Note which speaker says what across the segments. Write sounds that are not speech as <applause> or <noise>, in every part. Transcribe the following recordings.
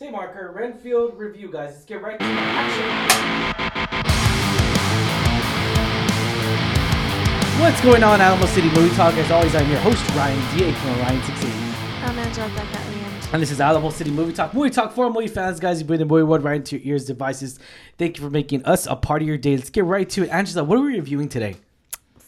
Speaker 1: Say marker, Renfield review, guys. Let's get right to the action. What's going on, Alamo City Movie Talk? As always, I'm your host, Ryan D. from Ryan16.
Speaker 2: I'm Angela Becca Liam.
Speaker 1: And this is Alamo City Movie Talk. Movie Talk for movie fans, guys. You bring the movie world right into your ears, devices. Thank you for making us a part of your day. Let's get right to it. Angela, what are we reviewing today?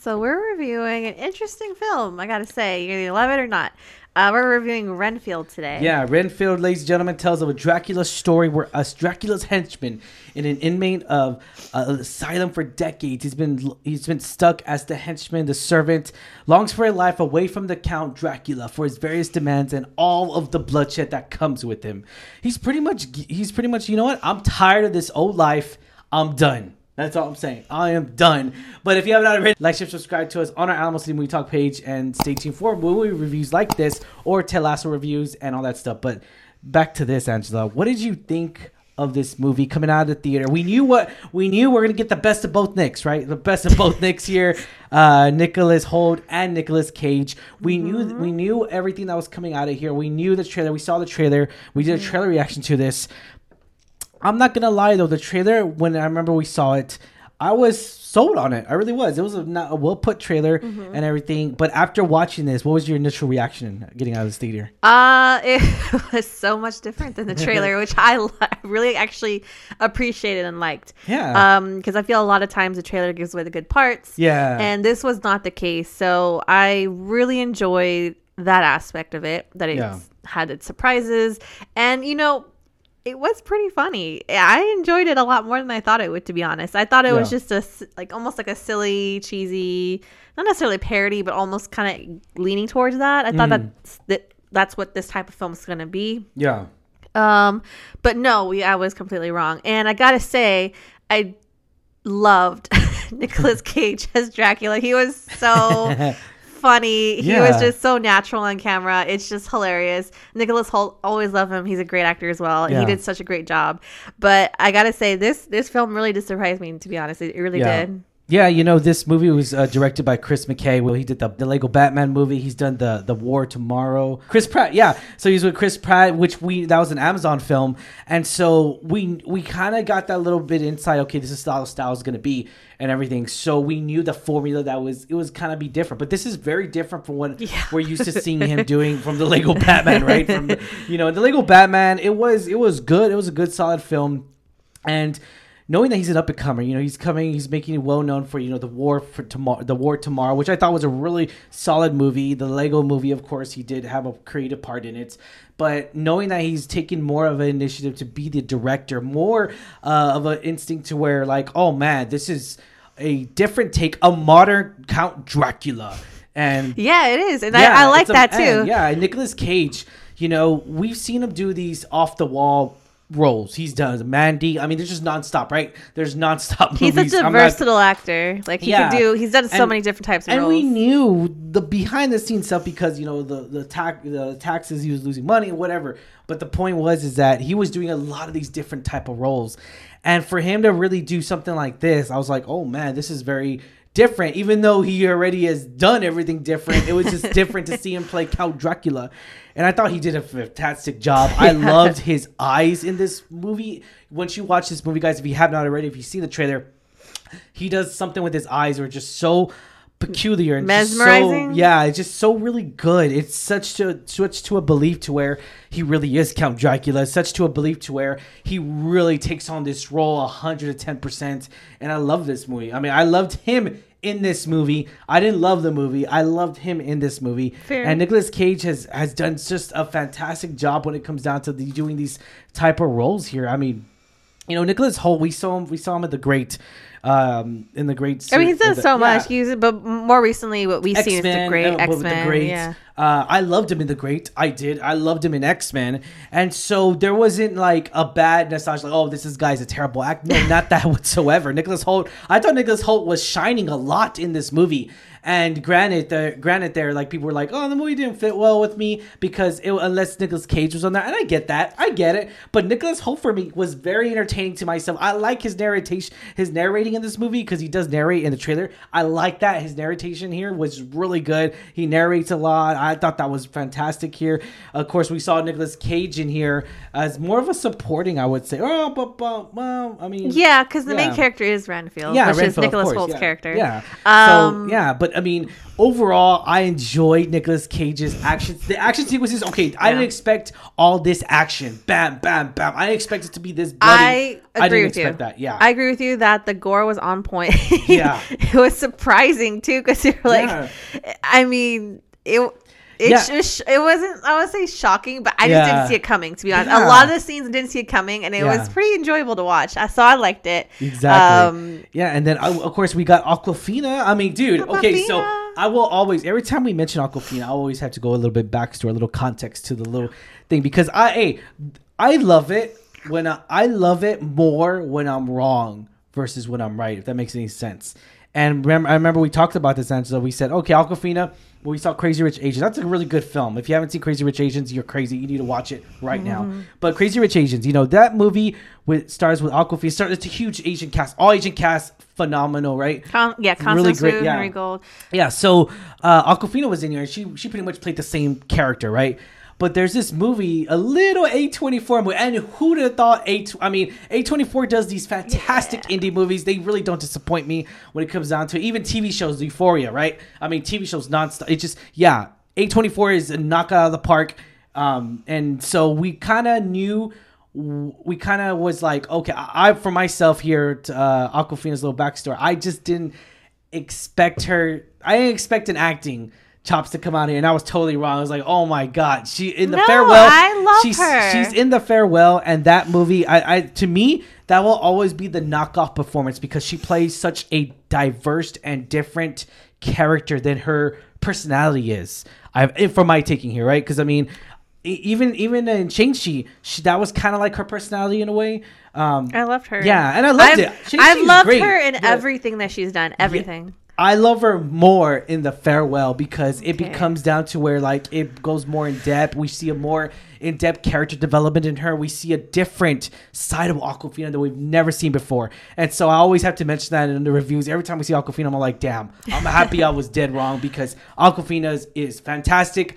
Speaker 2: So we're reviewing an interesting film. I gotta say, you either love it or not. Uh, we're reviewing Renfield today.
Speaker 1: Yeah, Renfield, ladies and gentlemen, tells of a Dracula story where a Dracula's henchman and an inmate of uh, an asylum for decades. He's been he's been stuck as the henchman, the servant, longs for a life away from the Count Dracula for his various demands and all of the bloodshed that comes with him. He's pretty much he's pretty much you know what? I'm tired of this old life. I'm done. That's all I'm saying. I am done. But if you haven't already, like, share, subscribe to us on our Alamo City Movie Talk page, and stay tuned for movie reviews like this or Ted Lasso reviews and all that stuff. But back to this, Angela. What did you think of this movie coming out of the theater? We knew what we knew. We're gonna get the best of both Nicks, right? The best of both Nicks here. <laughs> Uh, Nicholas Hoult and Nicolas Cage. We knew we knew everything that was coming out of here. We knew the trailer. We saw the trailer. We did a trailer reaction to this. I'm not gonna lie though, the trailer when I remember we saw it, I was sold on it. I really was. It was a, a well put trailer
Speaker 2: Mm-hmm.
Speaker 1: and everything. But after watching this, what was your initial reaction getting out of this theater?
Speaker 2: Uh, <laughs> it was so much different than the trailer, <laughs> which I really actually appreciated and liked.
Speaker 1: Yeah.
Speaker 2: Um, because I feel a lot of times the trailer gives away the good parts.
Speaker 1: Yeah.
Speaker 2: And this was not the case. So I really enjoyed that aspect of it. That it
Speaker 1: Yeah.
Speaker 2: had its surprises, and you know. It was pretty funny. I enjoyed it a lot more than I thought it would, to be honest. I thought it was just a like almost like a silly, cheesy, not necessarily parody, but almost kind of leaning towards that. I thought
Speaker 1: Mm.
Speaker 2: that that that's what this type of film is going to be.
Speaker 1: yeah.
Speaker 2: Um, but no, we I was completely wrong. And I gotta say, I loved <laughs> Nicolas <laughs> Cage as Dracula. He was so <laughs> funny. He was just so natural on camera. It's just hilarious. Nicholas Hoult, always love him. He's a great actor as well.
Speaker 1: Yeah.
Speaker 2: He did such a great job. But I gotta say, this this film really did surprise me. To be honest, it, it really
Speaker 1: Yeah.
Speaker 2: did.
Speaker 1: Yeah, you know, this movie was uh, directed by Chris McKay. Well, he did the, the Lego Batman movie. He's done the the War Tomorrow. Chris Pratt, yeah. So he's with Chris Pratt, which we that was an Amazon film, and so we we kind of got that little bit inside. Okay, this is how the style is going to be and everything. So we knew the formula that was it was kind of be different, but this is very different from what
Speaker 2: Yeah.
Speaker 1: we're used to seeing him <laughs> doing from the Lego Batman, right? From you know the Lego Batman, it was it was good. It was a good solid film, and knowing that he's an up and comer, you know, he's coming, he's making it well known for you know the war for tomorrow, the war tomorrow, which I thought was a really solid movie. The Lego movie, of course, he did have a creative part in it, but knowing that he's taking more of an initiative to be the director, more uh, of an instinct to where like, oh man, this is a different take, a modern Count Dracula, and
Speaker 2: Yeah, it is, and
Speaker 1: yeah,
Speaker 2: I, I like
Speaker 1: it's a-
Speaker 2: that too.
Speaker 1: Yeah, and, yeah, Nicolas Cage. You know, we've seen him do these off the wall roles. He's done Mandy. I mean, there's just nonstop, right? There's nonstop.
Speaker 2: He's
Speaker 1: movies.
Speaker 2: such a
Speaker 1: I'm not-
Speaker 2: versatile actor. Like he
Speaker 1: Yeah.
Speaker 2: can do. He's done so
Speaker 1: And-
Speaker 2: many different types of
Speaker 1: and
Speaker 2: roles.
Speaker 1: we knew the behind the scenes stuff because you know the the tax the taxes he was losing money whatever. But the point was is that he was doing a lot of these different type of roles, and for him to really do something like this, I was like, oh man, this is very different. Even though he already has done everything different, it was just <laughs> different to see him play Count Dracula, and I thought he did a fantastic job. I loved his eyes in this movie. Once you watch this movie, guys, if you have not already, if you've seen the trailer he does something with his eyes are just so peculiar and just so-
Speaker 2: Mesmerizing?
Speaker 1: yeah, it's just so really good. It's such to such to a belief to where he really is Count Dracula. It's such to a belief to where he really takes on this role hundred and ten percent. And I love this movie. I mean, I loved him in this movie. I didn't love the movie. I loved him in this movie.
Speaker 2: Fair.
Speaker 1: And Nicolas Cage has has done just a fantastic job when it comes down to the, doing these type of roles here. I mean, you know, Nicholas Hoult. We saw him. We saw him at the Great, um, in the Great.
Speaker 2: I mean, he's done
Speaker 1: the-
Speaker 2: so
Speaker 1: yeah.
Speaker 2: much. He's but more recently, what we've seen is the great
Speaker 1: uh,
Speaker 2: X Men.
Speaker 1: Great.
Speaker 2: Yeah,
Speaker 1: Uh, I loved him in the Great. I did. I loved him in X Men, and so there wasn't like a bad nostalgia. Like, oh, this is guy's a terrible act. No, not that <laughs> whatsoever. Nicholas Hoult. I thought Nicholas Hoult was shining a lot in this movie. And granted, the granted, there like people were like, "Oh, the movie didn't fit well with me because it, unless Nicolas Cage was on there." And I get that, I get it. But Nicholas Hoult for me was very entertaining to myself. I like his narration, his narrating in this movie because he does narrate in the trailer. I like that his narration here was really good. He narrates a lot. I thought that was fantastic here. Of course, we saw Nicolas Cage in here as more of a supporting, I would say. Oh, but, but well, I mean,
Speaker 2: Yeah, because the
Speaker 1: Yeah.
Speaker 2: main character is Renfield,
Speaker 1: yeah,
Speaker 2: which is
Speaker 1: Renfield, of
Speaker 2: Nicholas Hoult's
Speaker 1: yeah.
Speaker 2: character.
Speaker 1: Yeah.
Speaker 2: Um,
Speaker 1: so yeah, but I mean, overall, I enjoyed Nicolas Cage's action. The action sequences. Okay, I didn't expect all this action. Bam, bam, bam. I didn't expect it to be this bloody.
Speaker 2: I agree I
Speaker 1: didn't
Speaker 2: with you.
Speaker 1: expect that. Yeah.
Speaker 2: I agree with you that the gore was on point. <laughs>
Speaker 1: Yeah.
Speaker 2: it was surprising too because you're like,
Speaker 1: Yeah.
Speaker 2: I mean, it. It,
Speaker 1: Yeah.
Speaker 2: sh- it wasn't I would say shocking, but I just didn't see it coming. To be honest,
Speaker 1: Yeah.
Speaker 2: a lot of the scenes I didn't see it coming, and it
Speaker 1: Yeah.
Speaker 2: was pretty enjoyable to watch. I saw I liked it.
Speaker 1: Exactly.
Speaker 2: Um,
Speaker 1: yeah, and then uh, of course we got Awkwafina. I mean, dude. Okay, so I will always every time we mention Awkwafina, I always have to go a little bit backstory, a little context to the little thing because I, hey, I love it when I, I love it more when I'm wrong versus when I'm right. If that makes any sense. And remember, I remember we talked about this, Angela. We said, okay, Awkwafina. Well, we saw Crazy Rich Asians. That's a really good film. If you haven't seen Crazy Rich Asians, you're crazy. You need to watch it right now. But Crazy Rich Asians, you know that movie with stars with Awkwafina. Start, it's a huge Asian cast. All Asian cast, phenomenal, right?
Speaker 2: Con- yeah,
Speaker 1: Really great,
Speaker 2: Wu,
Speaker 1: yeah.
Speaker 2: Gold.
Speaker 1: Yeah, so uh, Awkwafina was in here. She she pretty much played the same character, right? But there's this movie, a little A24 movie, and who'd have thought A? I mean, A24 does these fantastic indie movies. They really don't disappoint me when it comes down to it. even TV shows. Euphoria, right? I mean, TV shows nonstop. It just yeah, A24 is a knockout out of the park. Um, and so we kind of knew we kind of was like, okay, I, I for myself here, to, uh, Awkwafina's little backstory, I just didn't expect her. I didn't expect an acting chops to come out here, and I was totally wrong. I was like, oh my god, she in the
Speaker 2: No,
Speaker 1: farewell.
Speaker 2: I love
Speaker 1: she's,
Speaker 2: her.
Speaker 1: She's in the farewell, and that movie, I, I to me, that will always be the knockoff performance because she plays such a diverse and different character than her personality is. I for my taking here, right? Because I mean. Even even in Shang-Chi, she, that was kind of like her personality in a way. Um,
Speaker 2: I loved her.
Speaker 1: Yeah, and I loved
Speaker 2: I've,
Speaker 1: it. Shang-Chi's
Speaker 2: I've loved
Speaker 1: great.
Speaker 2: her in
Speaker 1: Yeah.
Speaker 2: everything that she's done. Everything.
Speaker 1: I love her more in the farewell because it
Speaker 2: Okay.
Speaker 1: becomes down to where like it goes more in depth. We see a more in depth character development in her. We see a different side of Awkwafina that we've never seen before. And so I always have to mention that in the reviews. Every time we see Awkwafina, I'm like, damn, I'm happy I was dead wrong because Awkwafina is, is fantastic.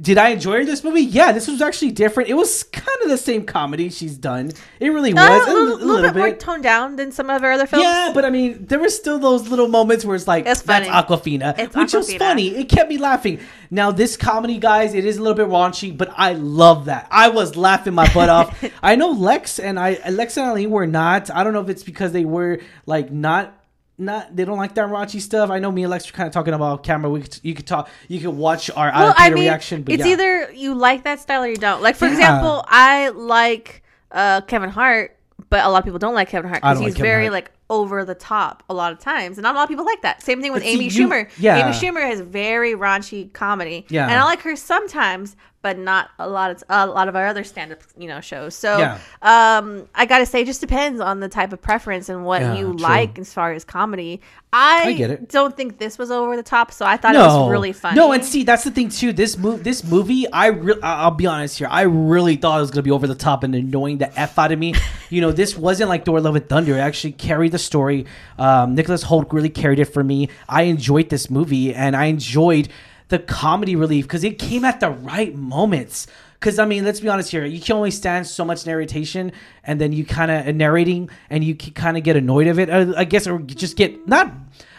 Speaker 1: Did I enjoy this movie? Yeah, this was actually different. It was kind of the same comedy she's done. It really was
Speaker 2: Uh,
Speaker 1: a,
Speaker 2: a little, little bit, more toned down than some of her other films.
Speaker 1: yeah, but I mean, there were still those little moments where it's like,
Speaker 2: It's
Speaker 1: that's. Awkwafina,
Speaker 2: It's
Speaker 1: which was funny. It kept me laughing. Now, this comedy, guys, it is a little bit raunchy, but I love that. I was laughing my butt off. <laughs> I know Lex and I, Lex and Eileen were not. I don't know if it's because they were like not. Not they don't like that raunchy stuff. I know me and Lex were kind of talking about camera. We could, you could talk, you could watch our
Speaker 2: well,
Speaker 1: out
Speaker 2: I mean,
Speaker 1: reaction. But
Speaker 2: it's
Speaker 1: yeah.
Speaker 2: either you like that style or you don't. Like for
Speaker 1: Yeah.
Speaker 2: example, I like uh, Kevin Hart, but a lot of people don't like Kevin Hart because he's
Speaker 1: like
Speaker 2: very
Speaker 1: Hart.
Speaker 2: like over the top a lot of times, and not a lot of people like that. Same thing with
Speaker 1: But see,
Speaker 2: Amy
Speaker 1: you-
Speaker 2: Schumer.
Speaker 1: yeah.
Speaker 2: Amy Schumer has very raunchy comedy,
Speaker 1: Yeah.
Speaker 2: and I like her sometimes, but not a lot of a lot of our other stand-up you know shows. So,
Speaker 1: Yeah.
Speaker 2: um, I gotta say, it just depends on the type of preference and what
Speaker 1: Yeah,
Speaker 2: you
Speaker 1: true.
Speaker 2: like as far as comedy. I,
Speaker 1: I get it.
Speaker 2: don't think this was over the top, so I thought it was really funny.
Speaker 1: No, and see, that's the thing too. This move, this movie, I re- I'll be honest here. I really thought it was gonna be over the top and annoying the f out of me. <laughs> you know, this wasn't like Thor: Love and Thunder. It actually carried the story. Um, Nicholas Hoult really carried it for me. I enjoyed this movie, and I enjoyed the comedy relief because it came at the right moments. Because I mean, let's be honest here. You can only stand so much narration, and then you kind of narrating, and you kind of get annoyed of it. Uh, I guess, or just get not.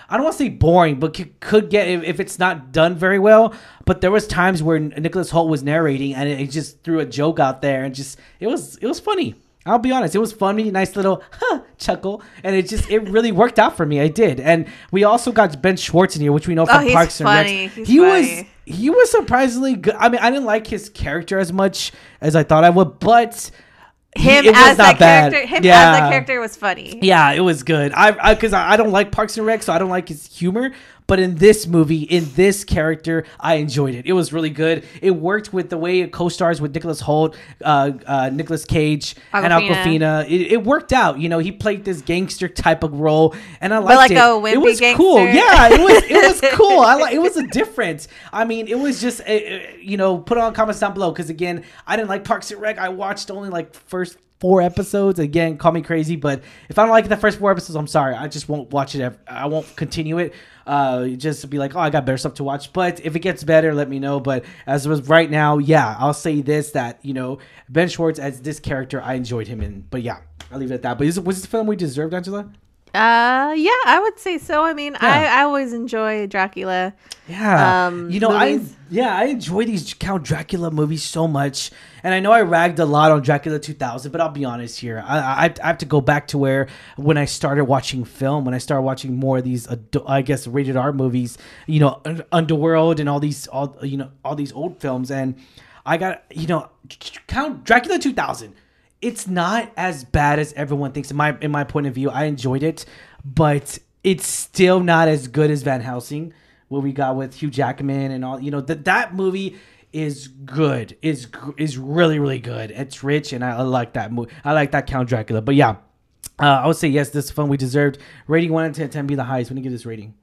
Speaker 1: I don't want to say boring, but c- could get if, if it's not done very well. But there was times where Nicholas Hoult was narrating, and it, it just threw a joke out there, and just it was it was funny. I'll be honest, it was funny, nice little huh, chuckle, and it just it really worked out for me. I did, and we also got Ben Schwartz in here, which we know from
Speaker 2: Oh,
Speaker 1: Parks and. Rec. He was he was surprisingly good. I mean, I didn't like his character as much as I thought I would, but he-
Speaker 2: him
Speaker 1: was
Speaker 2: as
Speaker 1: not
Speaker 2: that
Speaker 1: bad.
Speaker 2: character, him
Speaker 1: Yeah.
Speaker 2: as that character was funny.
Speaker 1: Yeah, it was good. I because I, I, don't like Parks and Rec, so I don't like his humor. But in this movie, in this character, I enjoyed it. It was really good. It worked with the way it co-stars with Nicholas Hoult, uh, uh, Nicolas Cage, and.
Speaker 2: Awkwafina.
Speaker 1: It, it worked out. You know, he played this gangster type of role, and I liked
Speaker 2: like
Speaker 1: it.
Speaker 2: a
Speaker 1: it was cool. Yeah, it was. It was <laughs> cool. I like. It was a difference. I mean, it was just. Uh, uh, you know, put on comments down below because again, I didn't like Parks and Rec. I watched only like first four episodes. Again, call me crazy, but if I don't like the first four episodes, I'm sorry. I just won't watch it. ev- I won't continue it. Uh, just be like, oh, I got better stuff to watch. But if it gets better, let me know. But as of right now, yeah, I'll say this that you know Ben Schwartz as this character, I enjoyed him in. But yeah, I'll leave it at that. But is was this the film we deserved, Angela?
Speaker 2: Uh, yeah, I would say so. I mean, I, I always enjoy Dracula.
Speaker 1: Yeah,
Speaker 2: um,
Speaker 1: you know,
Speaker 2: movies.
Speaker 1: I yeah, I enjoy these Count Dracula movies so much, and I know I ragged a lot on Dracula 2000, but I'll be honest here, I, I, I have to go back to where when I started watching film, when I started watching more of these, adu- I guess, rated R movies, you know, Underworld and all these, all you know, all these old films, and I got, you know, Count Dracula 2000 it's not as bad as everyone thinks in my in my point of view. I enjoyed it but it's still not as good as van helsing what we got with hugh jackman and all you know that that movie is good is is really really good. It's rich and i, I like that movie i like that count dracula but yeah. Uh, i would say yes this film we deserved. Rating 1 to 10 be the highest. When you give this rating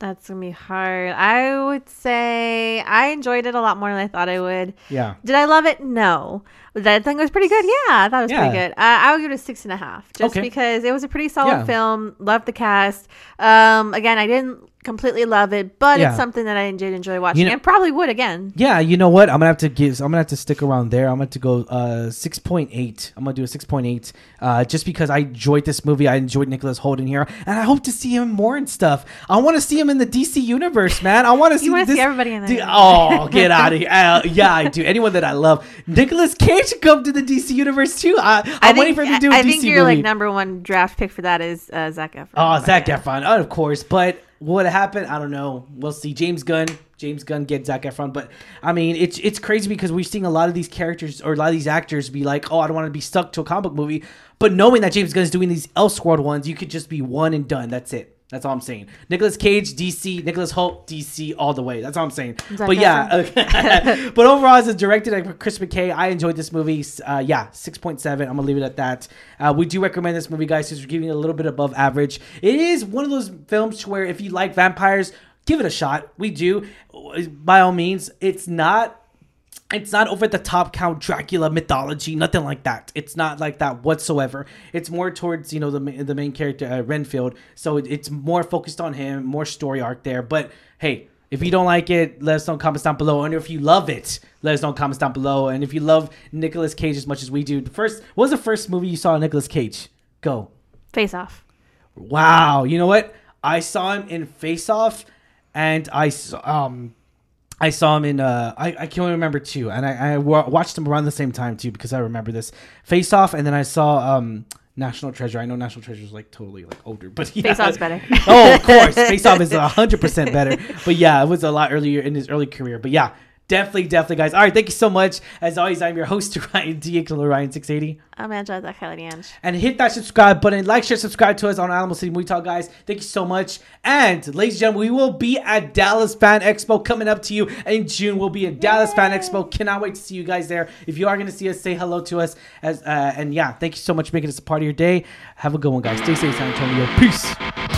Speaker 2: That's gonna be hard. I would say I enjoyed it a lot more than I thought I would.
Speaker 1: yeah
Speaker 2: Did I love it? No. Did I think it was pretty good? Yeah, I thought it was
Speaker 1: Yeah.
Speaker 2: pretty good. Uh, I would give it a six and a half, just
Speaker 1: Okay.
Speaker 2: because it was a pretty solid
Speaker 1: Yeah.
Speaker 2: film. Loved the cast. Um, again, I didn't completely love it, but
Speaker 1: Yeah.
Speaker 2: it's something that I did enjoy watching,
Speaker 1: know-
Speaker 2: and probably would again.
Speaker 1: Yeah, you know what? I'm gonna have to give. I'm gonna have to stick around there. I'm gonna have to go uh, six point eight. I'm gonna do a six point eight, uh, just because I enjoyed this movie. I enjoyed Nicholas Holden here, and I hope to see him more and stuff. I want to see him in the DC universe, man. I want <laughs> to see.
Speaker 2: everybody in there.
Speaker 1: Oh, get out of here! Uh, yeah, I do. Anyone that I love, Nicolas Cage should come to the DC universe too. I, I'm
Speaker 2: I
Speaker 1: waiting
Speaker 2: think,
Speaker 1: for him to do a
Speaker 2: I think your
Speaker 1: movie.
Speaker 2: like number one draft pick for that is uh, Zac Efron.
Speaker 1: Oh, Zach
Speaker 2: yeah.
Speaker 1: Efron, oh, of course. But what happened? I don't know. We'll see. James Gunn, James Gunn get Zac Efron. But I mean, it's it's crazy because we're seeing a lot of these characters or a lot of these actors be like, oh, I don't want to be stuck to a comic book movie. But knowing that James Gunn is doing these Elseworld ones, you could just be one and done. That's it. That's all I'm saying. Nicolas Cage, DC. Nicholas Hoult, DC, all the way. That's all I'm saying. But yeah, <laughs> but overall, as a directed by Chris McKay, I enjoyed this movie. Uh, yeah, six point seven. I'm gonna leave it at that. Uh, we do recommend this movie, guys, because we're giving it a little bit above average. It is one of those films to where if you like vampires, give it a shot. We do, by all means. It's not it's not over the top count Dracula mythology, nothing like that. It's not like that whatsoever. It's more towards you know the the main character uh, Renfield, so it, it's more focused on him, more story arc there. But hey, if you don't like it, let us know in comments down below. And if you love it, let us know in comments down below. And if you love Nicolas Cage as much as we do, the first what was the first movie you saw Nicolas Cage? Go.
Speaker 2: Face off.
Speaker 1: Wow, you know what? I saw him in Face Off, and I saw um, I saw him in uh, I I can't remember two, and I I watched him around the same time too because I remember this Face Off, and then I saw um. National Treasure. I know National Treasure is like totally like older, but <laughs> yeah.
Speaker 2: Face Off's better.
Speaker 1: oh, of course, <laughs> Face Off is hundred percent better. But yeah, it was a lot earlier in his early career. But yeah, definitely, definitely, guys. All right, thank you so much. As always, I'm your host <laughs> Ryan D. Ryan six eighty
Speaker 2: I'm Angela Zakalianj.
Speaker 1: and hit that subscribe button. Like, share, subscribe to us on Alamo City Movie Talk, guys. Thank you so much. And ladies and gentlemen, we will be at Dallas Fan Expo coming up to you in June. We'll be at Dallas Fan Expo. Cannot wait to see you guys there. If you are going to see us, say hello to us. As uh, and yeah, thank you so much for making us a part of your day. Have a good one, guys. Stay safe, San Antonio. Peace.